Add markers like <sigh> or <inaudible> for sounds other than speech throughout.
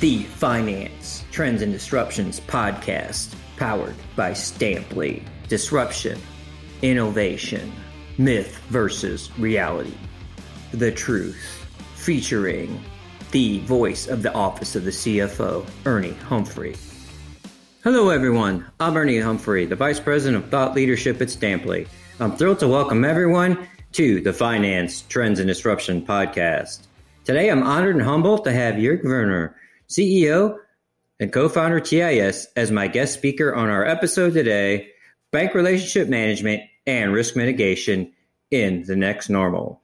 the Finance Trends and Disruptions podcast, powered by Stampli. Disruption, innovation, myth versus reality. The truth, featuring the voice of the Office of the CFO, Ernie Humphrey. Hello, everyone. I'm Ernie Humphrey, the Vice President of Thought Leadership at Stampli. I'm thrilled to welcome everyone to the Finance Trends and Disruption podcast. Today, I'm honored and humbled to have Jörg Wiemer, CEO and co-founder TIS, as my guest speaker on our episode today, Bank Relationship Management and Risk Mitigation in the Next Normal.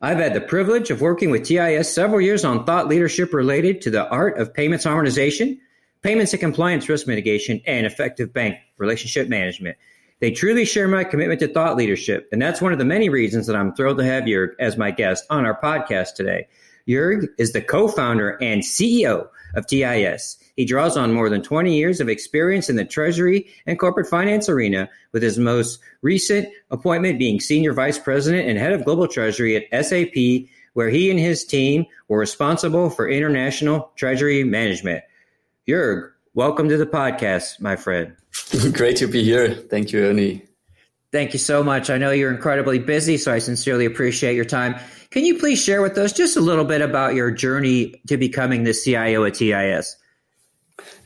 I've had the privilege of working with TIS several years on thought leadership related to the art of payments harmonization, payments and compliance risk mitigation, and effective bank relationship management. They truly share my commitment to thought leadership, and that's one of the many reasons that I'm thrilled to have Jörg as my guest on our podcast today. Jörg is the co-founder and CEO of TIS. He draws on more than 20 years of experience in the treasury and corporate finance arena, with his most recent appointment being senior vice president and head of global treasury at SAP, where he and his team were responsible for international treasury management. Jörg, welcome to the podcast, my friend. <laughs> Great to be here. Thank you, Ernie. Thank you so much. I know you're incredibly busy, so I sincerely appreciate your time. Can you please share with us just a little bit about your journey to becoming the CIO at TIS?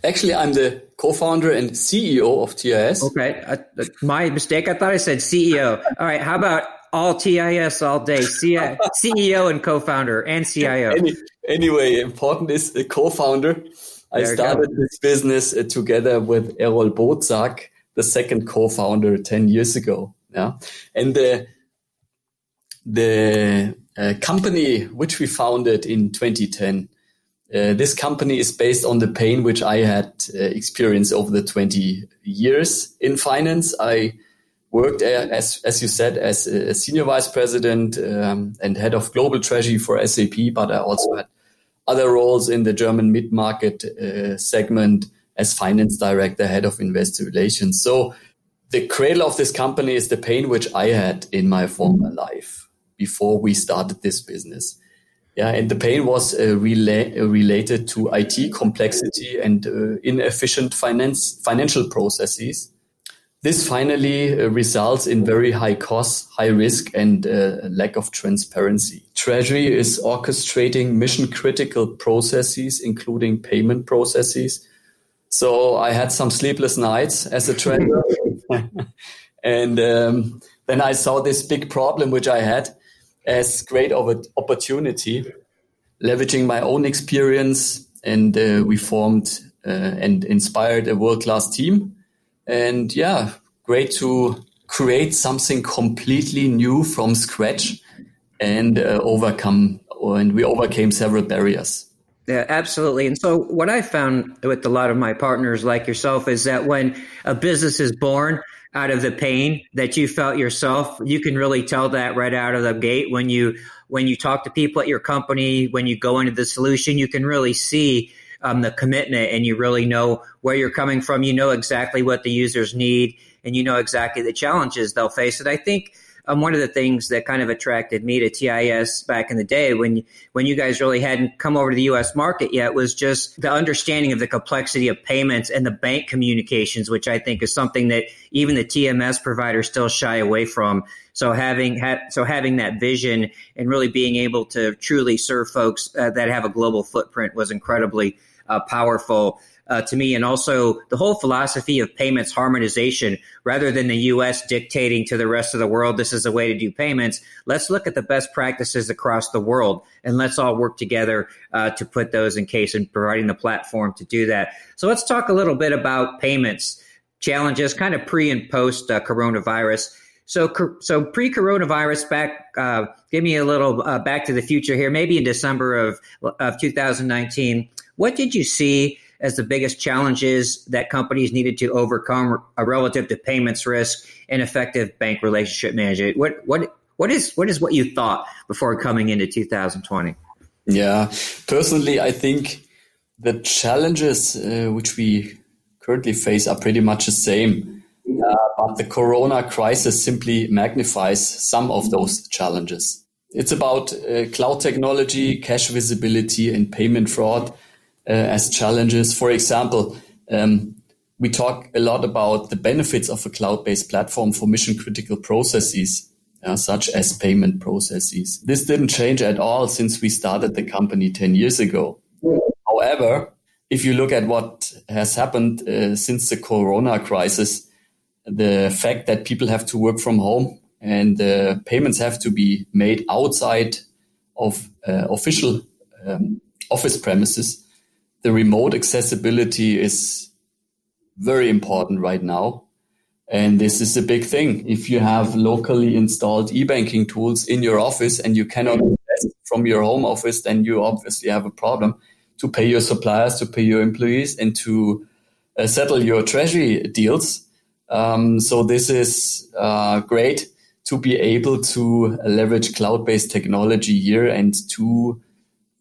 Actually, I'm the co-founder and CEO of TIS. Okay, uh, my mistake. I thought I said CEO. All right, how about all TIS all day? CEO <laughs> and co-founder and CIO. Any, anyway, important is the co-founder. I started this business uh, together with Errol Bozak, the second co-founder, ten years ago. Yeah, and the the uh, company which we founded in 2010. Uh, this company is based on the pain which I had uh, experienced over the 20 years in finance. I worked as, as you said, as a senior vice president um, and head of global treasury for SAP, but I also had other roles in the German mid-market uh, segment as finance director, head of investor relations. So the cradle of this company is the pain which I had in my former life before we started this business. Yeah, and the pain was uh, rela- uh, related to IT complexity and uh, inefficient finance financial processes. This finally uh, results in very high costs, high risk, and uh, lack of transparency. Treasury is orchestrating mission critical processes, including payment processes. So I had some sleepless nights as a trainer. <laughs> and um, then I saw this big problem which I had as great of an opportunity, leveraging my own experience, and uh, we formed uh, and inspired a world class team. And yeah, great to create something completely new from scratch and uh, overcome, and we overcame several barriers. Yeah, absolutely. And so, what I found with a lot of my partners like yourself is that when a business is born, out of the pain that you felt yourself. You can really tell that right out of the gate when you when you talk to people at your company, when you go into the solution, you can really see um, the commitment and you really know where you're coming from. You know exactly what the users need and you know exactly the challenges they'll face. And I think um, one of the things that kind of attracted me to TIS back in the day when when you guys really hadn't come over to the U.S. market yet was just the understanding of the complexity of payments and the bank communications, which I think is something that even the TMS providers still shy away from. So having ha- so having that vision and really being able to truly serve folks uh, that have a global footprint was incredibly uh, powerful uh, to me, and also the whole philosophy of payments harmonization rather than the U.S. dictating to the rest of the world this is a way to do payments. Let's look at the best practices across the world, and let's all work together uh, to put those in case and providing the platform to do that. So let's talk a little bit about payments challenges, kind of pre and post uh, coronavirus. So, so pre-coronavirus, back, uh, give me a little uh, back to the future here. Maybe in December of of 2019, what did you see as the biggest challenges that companies needed to overcome relative to payments risk and effective bank relationship management. What what what is what is what you thought before coming into 2020? Yeah, personally, I think the challenges uh, which we currently face are pretty much the same. Uh, but the corona crisis simply magnifies some of those challenges. It's about uh, cloud technology, cash visibility, and payment fraud uh, as challenges. For example, um, we talk a lot about the benefits of a cloud-based platform for mission critical processes, uh, such as payment processes. This didn't change at all since we started the company 10 years ago. However, if you look at what has happened uh, since the corona crisis, the fact that people have to work from home and uh, payments have to be made outside of uh, official um, office premises, the remote accessibility is very important right now. And this is a big thing. If you have locally installed e-banking tools in your office and you cannot invest from your home office, then you obviously have a problem to pay your suppliers, to pay your employees, and to uh, settle your treasury deals. Um, so this is uh, great to be able to leverage cloud-based technology here and to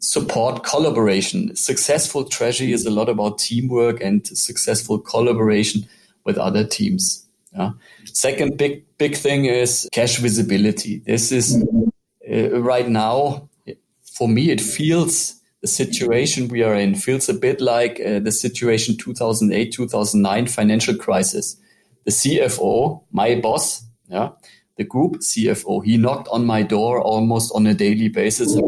support collaboration. Successful treasury is a lot about teamwork and successful collaboration with other teams. Yeah. Second big big thing is cash visibility. This is uh, right now for me it feels the situation we are in feels a bit like uh, the situation 2008 2009 financial crisis. The CFO, my boss, yeah, the group CFO, he knocked on my door almost on a daily basis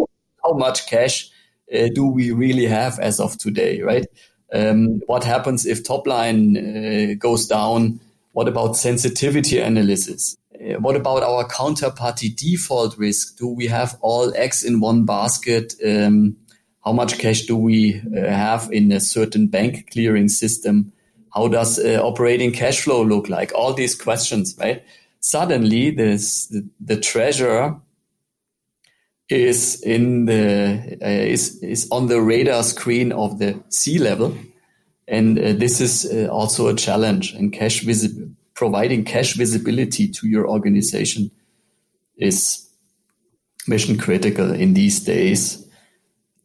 how much cash uh, do we really have as of today, right? Um, what happens if top line uh, goes down? What about sensitivity analysis? Uh, what about our counterparty default risk? Do we have all eggs in one basket? Um, how much cash do we uh, have in a certain bank clearing system? How does uh, operating cash flow look like? All these questions, right? Suddenly, this, the, the treasurer is in the uh, is is on the radar screen of the C level, and uh, this is uh, also a challenge. And cash visi- providing cash visibility to your organization is mission critical in these days.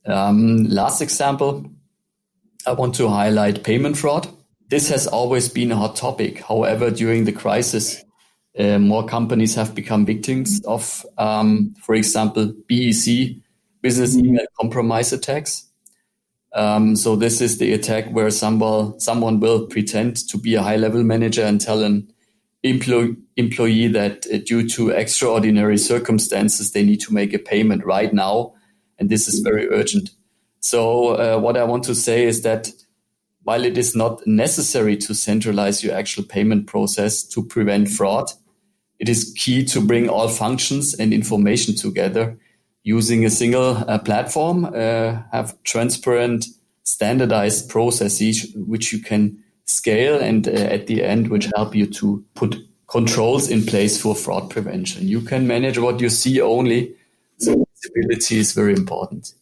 Um, last example, I want to highlight payment fraud. This has always been a hot topic. However, during the crisis, uh, more companies have become victims of, um, for example, BEC, business email compromise attacks. Um, so this is the attack where someone someone will pretend to be a high level manager and tell an employee employee that uh, due to extraordinary circumstances they need to make a payment right now, and this is very urgent. So uh, what I want to say is that while it is not necessary to centralize your actual payment process to prevent fraud, it is key to bring all functions and information together using a single uh, platform, uh, have transparent, standardized processes which you can scale and uh, at the end, which help you to put controls in place for fraud prevention. You can manage what you see only. So visibility is very important.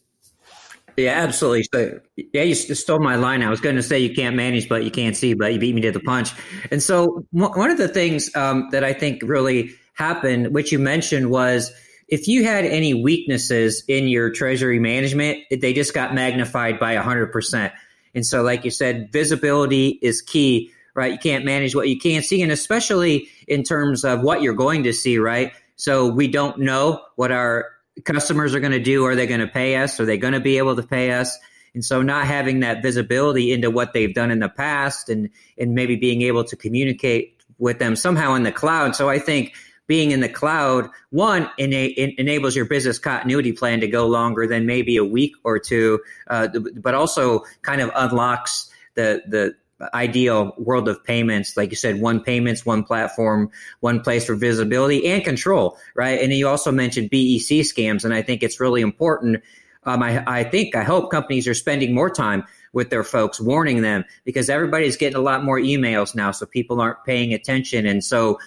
Yeah, absolutely. So, yeah, you stole my line. I was going to say you can't manage, but you can't see, but you beat me to the punch. And so, one of the things um, that I think really happened, which you mentioned, was if you had any weaknesses in your treasury management, they just got magnified by 100%. And so, like you said, visibility is key, right? You can't manage what you can't see, and especially in terms of what you're going to see, right? So, we don't know what our customers are going to do. Are they going to pay us? Are they going to be able to pay us? And so not having that visibility into what they've done in the past and, and maybe being able to communicate with them somehow in the cloud. So I think being in the cloud, one, ena- enables your business continuity plan to go longer than maybe a week or two, uh, but also kind of unlocks the, the, ideal world of payments. Like you said, one payments, one platform, one place for visibility and control, right? And you also mentioned BEC scams, and I think it's really important. Um, I, I think, I hope companies are spending more time with their folks, warning them because everybody's getting a lot more emails now, so people aren't paying attention. And so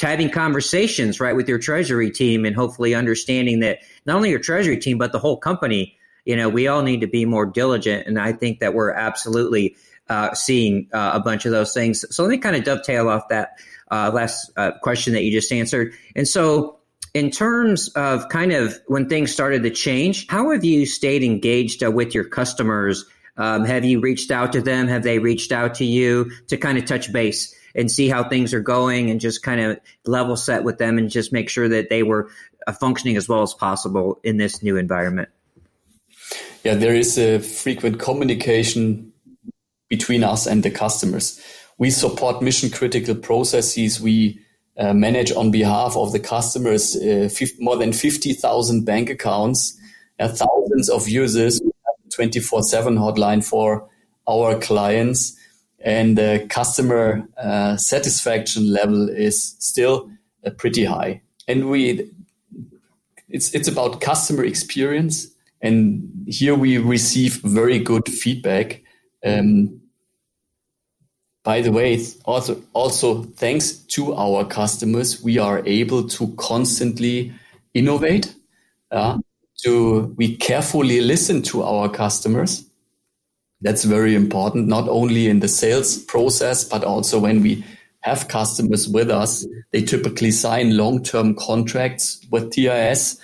having conversations, right, with your treasury team and hopefully understanding that not only your treasury team, but the whole company, you know, we all need to be more diligent. And I think that we're absolutely uh, seeing uh, a bunch of those things. So let me kind of dovetail off that uh, last uh, question that you just answered. And so, in terms of kind of when things started to change, how have you stayed engaged uh, with your customers? Um, have you reached out to them? Have they reached out to you to kind of touch base and see how things are going and just kind of level set with them and just make sure that they were uh, functioning as well as possible in this new environment? yeah, there is a frequent communication between us and the customers. We support mission critical processes. We uh, manage on behalf of the customers uh, more than 50,000 bank accounts, uh, thousands of users, 24 7 hotline for our clients. And the customer uh, satisfaction level is still uh, pretty high. And we, it's, it's about customer experience and here we receive very good feedback. Um, by the way, also, also thanks to our customers, we are able to constantly innovate. Uh, to we carefully listen to our customers. That's very important, not only in the sales process, but also when we have customers with us. They typically sign long-term contracts with TIS.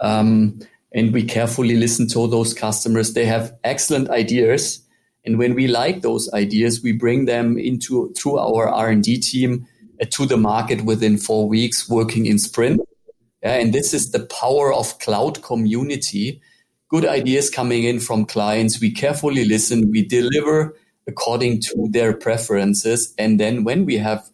Um, and we carefully listen to those customers. They have excellent ideas. And when we like those ideas, we bring them into through our R&D team uh, to the market within four weeks, working in sprint. Yeah, and this is the power of cloud community. Good ideas coming in from clients. We carefully listen. We deliver according to their preferences. And then when we have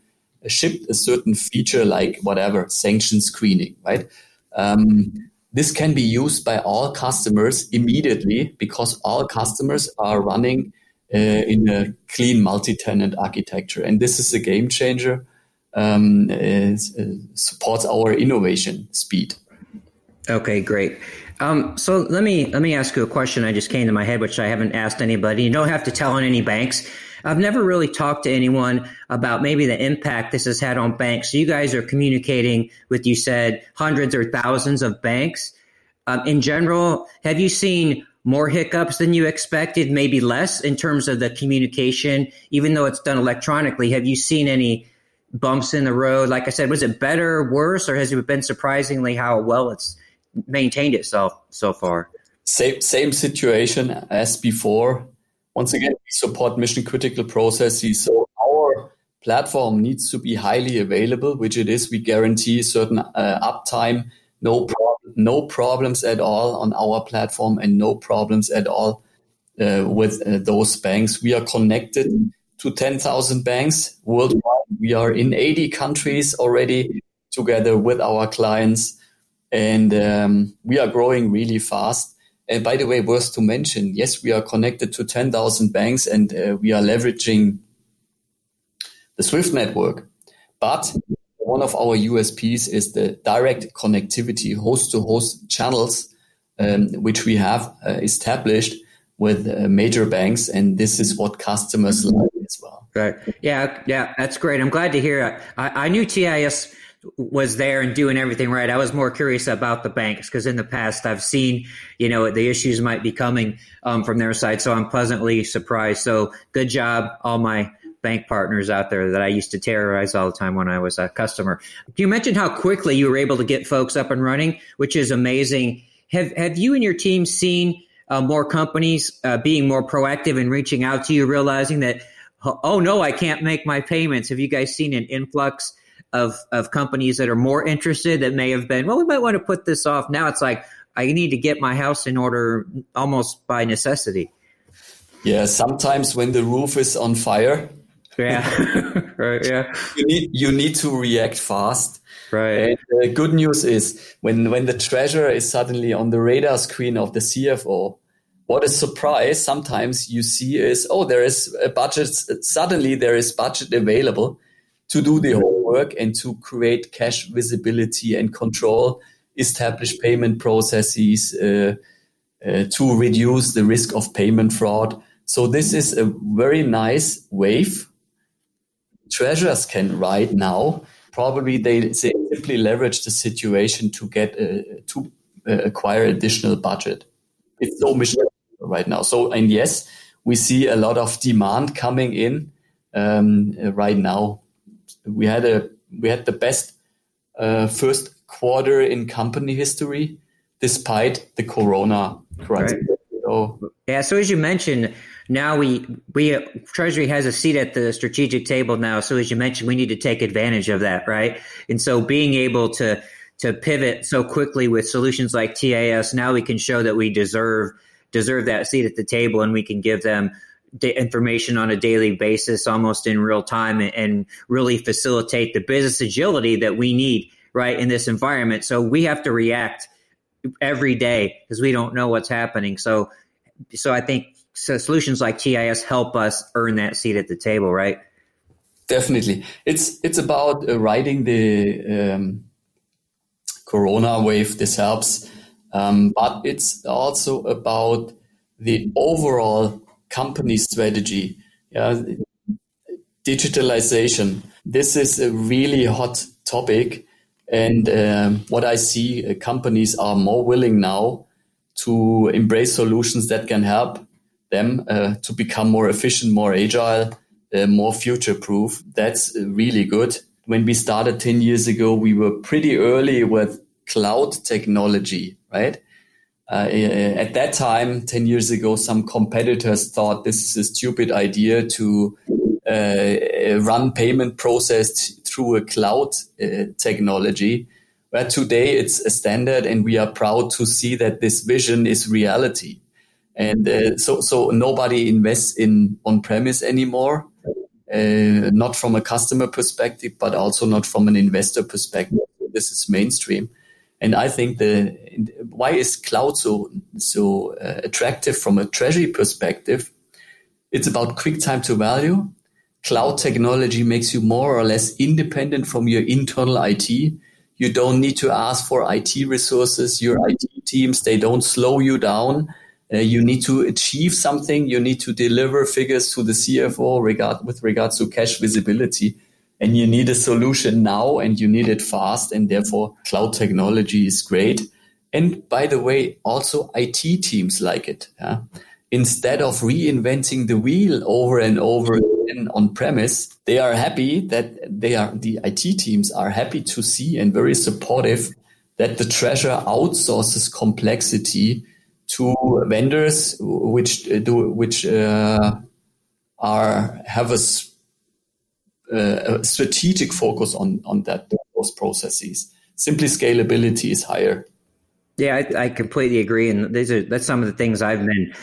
shipped a certain feature like whatever sanction screening, right? Um, this can be used by all customers immediately because all customers are running uh, in a clean multi-tenant architecture. And this is a game changer. Um, it, it supports our innovation speed. Okay, great. Um, so let me let me ask you a question. I just came to my head, which I haven't asked anybody. You don't have to tell on any banks. I've never really talked to anyone about maybe the impact this has had on banks. So you guys are communicating with, you said, hundreds or thousands of banks. Um, in general, have you seen more hiccups than you expected, maybe less in terms of the communication, even though it's done electronically? Have you seen any bumps in the road? Like I said, was it better, worse, or has it been surprisingly how well it's maintained itself so far? Same, same situation as before once again, we support mission critical processes. So our platform needs to be highly available, which it is. We guarantee certain uh, uptime, no problem, no problems at all on our platform, and no problems at all uh, with uh, those banks. We are connected to 10,000 banks worldwide. We are in 80 countries already together with our clients, and um, we are growing really fast. And by the way, worth to mention, yes, we are connected to 10,000 banks and uh, we are leveraging the SWIFT network. But one of our USPs is the direct connectivity, host to host channels, um, which we have uh, established with uh, major banks. And this is what customers like as well. Right. Yeah. Yeah. That's great. I'm glad to hear. I, I knew TIS was there and doing everything right. I was more curious about the banks because in the past I've seen, you know, the issues might be coming um, from their side. So I'm pleasantly surprised. So good job, all my bank partners out there that I used to terrorize all the time when I was a customer. You mentioned how quickly you were able to get folks up and running, which is amazing. Have Have you and your team seen uh, more companies uh, being more proactive and reaching out to you, realizing that, oh no, I can't make my payments? Have you guys seen an influx? of of companies that are more interested that may have been well we might want to put this off now it's like i need to get my house in order almost by necessity yeah sometimes when the roof is on fire yeah. <laughs> Right yeah. you need you need to react fast. Right. And the good news is when when the treasurer is suddenly on the radar screen of the cfo what a surprise. Sometimes you see is oh there is a budget suddenly there is budget available to do the homework and to create cash visibility and control, establish payment processes uh, uh, to reduce the risk of payment fraud. So this is a very nice wave. Treasurers can right now. Probably they, they simply leverage the situation to get uh, to uh, acquire additional budget. It's so mission right now. So and yes, we see a lot of demand coming in um, right now we had a we had the best uh, first quarter in company history despite the corona crisis. Right. So, yeah, so as you mentioned, now we we Treasury has a seat at the strategic table now. So as you mentioned, we need to take advantage of that, right? And so being able to to pivot so quickly with solutions like TIS, now we can show that we deserve deserve that seat at the table and we can give them information on a daily basis, almost in real time, and really facilitate the business agility that we need right in this environment. So we have to react every day because we don't know what's happening. So, so I think so solutions like TIS help us earn that seat at the table, right? Definitely, it's it's about uh, riding the um, Corona wave. This helps, um, but it's also about the overall company strategy. Yeah, digitalization. This is a really hot topic, and um, what I see, uh, companies are more willing now to embrace solutions that can help them uh, to become more efficient, more agile, uh, more future proof. That's really good. When we started 10 years ago, we were pretty early with cloud technology, right? Uh, at that time, 10 years ago, some competitors thought this is a stupid idea to uh, run payment process through a cloud uh, technology. But today it's a standard and we are proud to see that this vision is reality. And uh, so, so nobody invests in on-premise anymore, uh, not from a customer perspective, but also not from an investor perspective. This is mainstream. And I think the why is cloud so so uh, attractive from a treasury perspective? It's about quick time to value. Cloud technology makes you more or less independent from your internal IT. You don't need to ask for IT resources. Your IT teams they don't slow you down. Uh, you need to achieve something. You need to deliver figures to the CFO regard with regards to cash visibility and you need a solution now and you need it fast and therefore cloud technology is great and by the way also it teams like it yeah? instead of reinventing the wheel over and over again on premise they are happy that they are the it teams are happy to see and very supportive that the treasure outsources complexity to vendors which do which uh, are have a uh, a strategic focus on on that those processes. Simply scalability is higher. Yeah, I, I completely agree, and these are that's some of the things I've been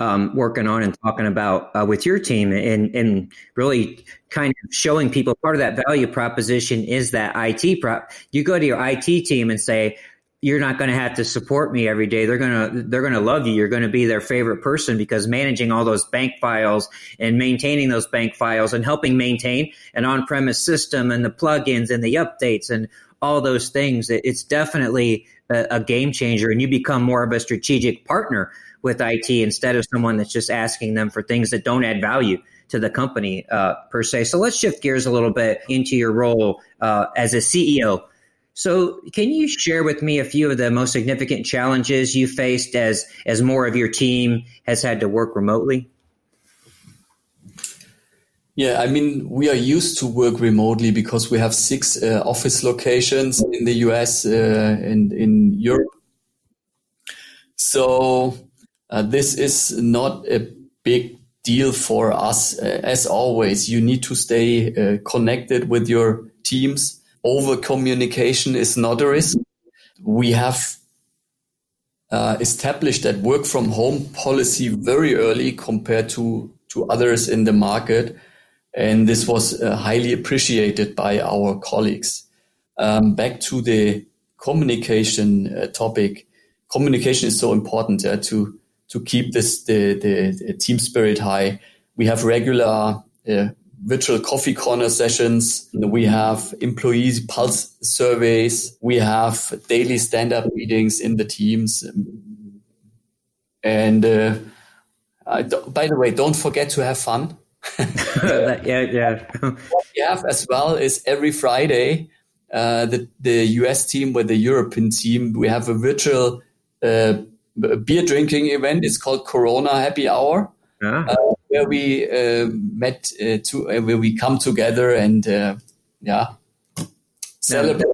um, working on and talking about uh, with your team, and and really kind of showing people part of that value proposition is that IT prop. You go to your IT team and say, you're not going to have to support me every day. They're going to they're going to love you. You're going to be their favorite person because managing all those bank files and maintaining those bank files and helping maintain an on-premise system and the plugins and the updates and all those things. It's definitely a, a game changer, and you become more of a strategic partner with IT instead of someone that's just asking them for things that don't add value to the company uh, per se. So let's shift gears a little bit into your role uh, as a CEO so, can you share with me a few of the most significant challenges you faced as as more of your team has had to work remotely? Yeah, I mean, we are used to work remotely because we have six uh, office locations in the US uh, and in Europe. So, uh, this is not a big deal for us. Uh, as always, you need to stay uh, connected with your teams over communication is not a risk. We have uh, established that work from home policy very early compared to, to others in the market. And this was uh, highly appreciated by our colleagues. Um, back to the communication uh, topic. Communication is so important to, to keep this, the, the, the, team spirit high. We have regular uh, virtual coffee corner sessions. We have employees pulse surveys. We have daily stand up meetings in the teams. And uh, by the way, don't forget to have fun. <laughs> yeah, yeah. <laughs> what we have as well is every Friday, uh, the, the US team with the European team, we have a virtual uh, beer drinking event. It's called Corona Happy Hour. Yeah. Uh, where we uh, met uh, to uh, where we come together and yeah celebrate.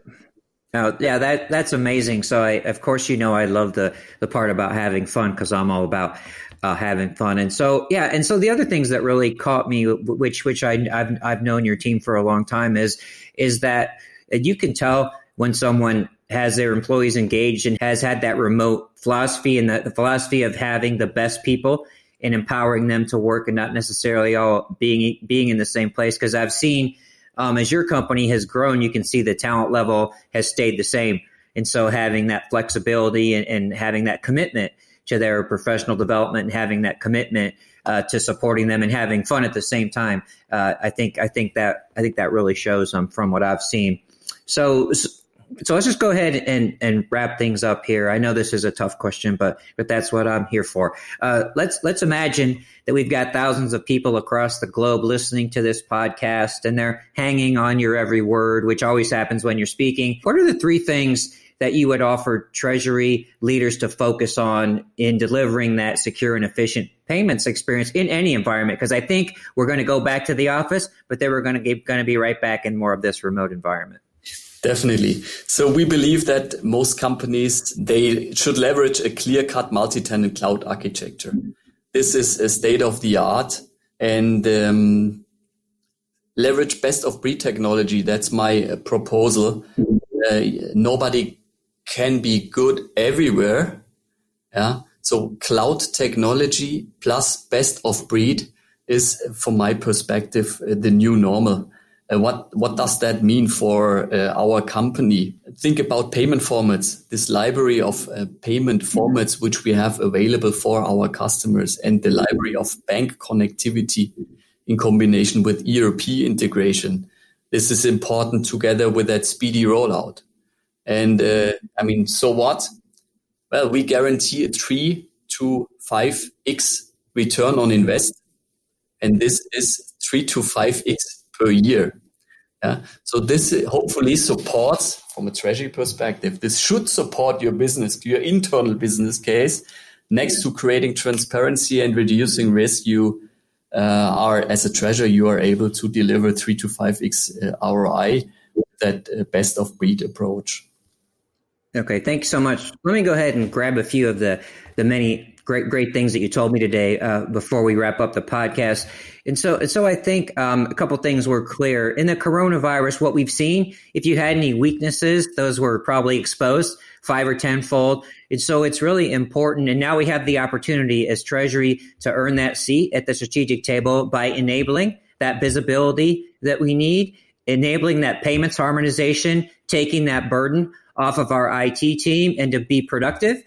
Now, yeah, that that's amazing. So, I, of course, you know, I love the the part about having fun because I'm all about uh, having fun. And so, yeah, and so the other things that really caught me, which which I I've I've known your team for a long time, is is that you can tell when someone has their employees engaged and has had that remote philosophy and the, the philosophy of having the best people and empowering them to work and not necessarily all being being in the same place. Because I've seen um, as your company has grown, you can see the talent level has stayed the same, and so having that flexibility and, and having that commitment to their professional development and having that commitment uh, to supporting them and having fun at the same time. Uh, I think I think that I think that really shows um, from what I've seen. So so let's just go ahead and and wrap things up here. I know this is a tough question, but but that's what I'm here for. Uh, let's let's imagine that we've got thousands of people across the globe listening to this podcast, and they're hanging on your every word, which always happens when you're speaking. What are the three things that you would offer Treasury leaders to focus on in delivering that secure and efficient payments experience in any environment? Because I think we're going to go back to the office, but then we're going to going to be right back in more of this remote environment. Definitely. So we believe that most companies, they should leverage a clear-cut multi-tenant cloud architecture. This is a state of the art and um, leverage best of breed technology. That's my uh, proposal. Uh, nobody can be good everywhere. Yeah. So cloud technology plus best of breed is, from my perspective, uh, the new normal. Uh, what what does that mean for uh, our company? Think about payment formats. This library of uh, payment formats which we have available for our customers, and the library of bank connectivity in combination with ERP integration. This is important together with that speedy rollout. And uh, I mean, so what? Well, we guarantee a three to five x return on invest, and this is three to five x per year. Yeah. So this hopefully supports from a treasury perspective. This should support your business, your internal business case. Next to creating transparency and reducing risk, you uh, are as a treasurer, you are able to deliver three to five x uh, ROI with that uh, best of breed approach. Okay, thanks so much. Let me go ahead and grab a few of the the many great great things that you told me today uh, before we wrap up the podcast. And so, so I think um, a couple things were clear in the coronavirus. What we've seen, if you had any weaknesses, those were probably exposed five or tenfold. And so, it's really important. And now we have the opportunity as Treasury to earn that seat at the strategic table by enabling that visibility that we need, enabling that payments harmonization, taking that burden off of our IT team, and to be productive.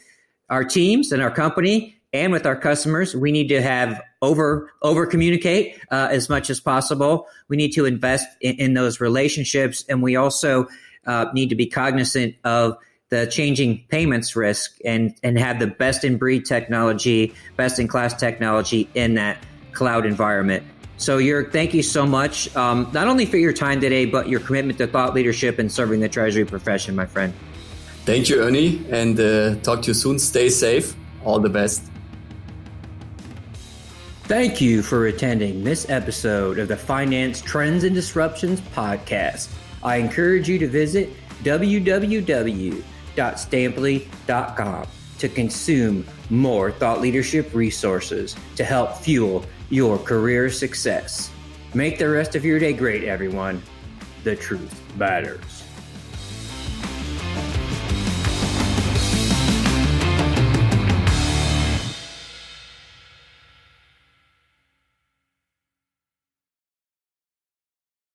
Our teams and our company and with our customers, we need to have over over communicate uh, as much as possible. We need to invest in, in those relationships, and we also uh, need to be cognizant of the changing payments risk and and have the best in breed technology, best in class technology in that cloud environment. So, Jörg, thank you so much, um, not only for your time today, but your commitment to thought leadership and serving the treasury profession, my friend. Thank you, Ernie, and uh, talk to you soon. Stay safe. All the best. Thank you for attending this episode of the Finance Trends and Disruptions podcast. I encourage you to visit www.stampli.com to consume more thought leadership resources to help fuel your career success. Make the rest of your day great, everyone. The truth matters.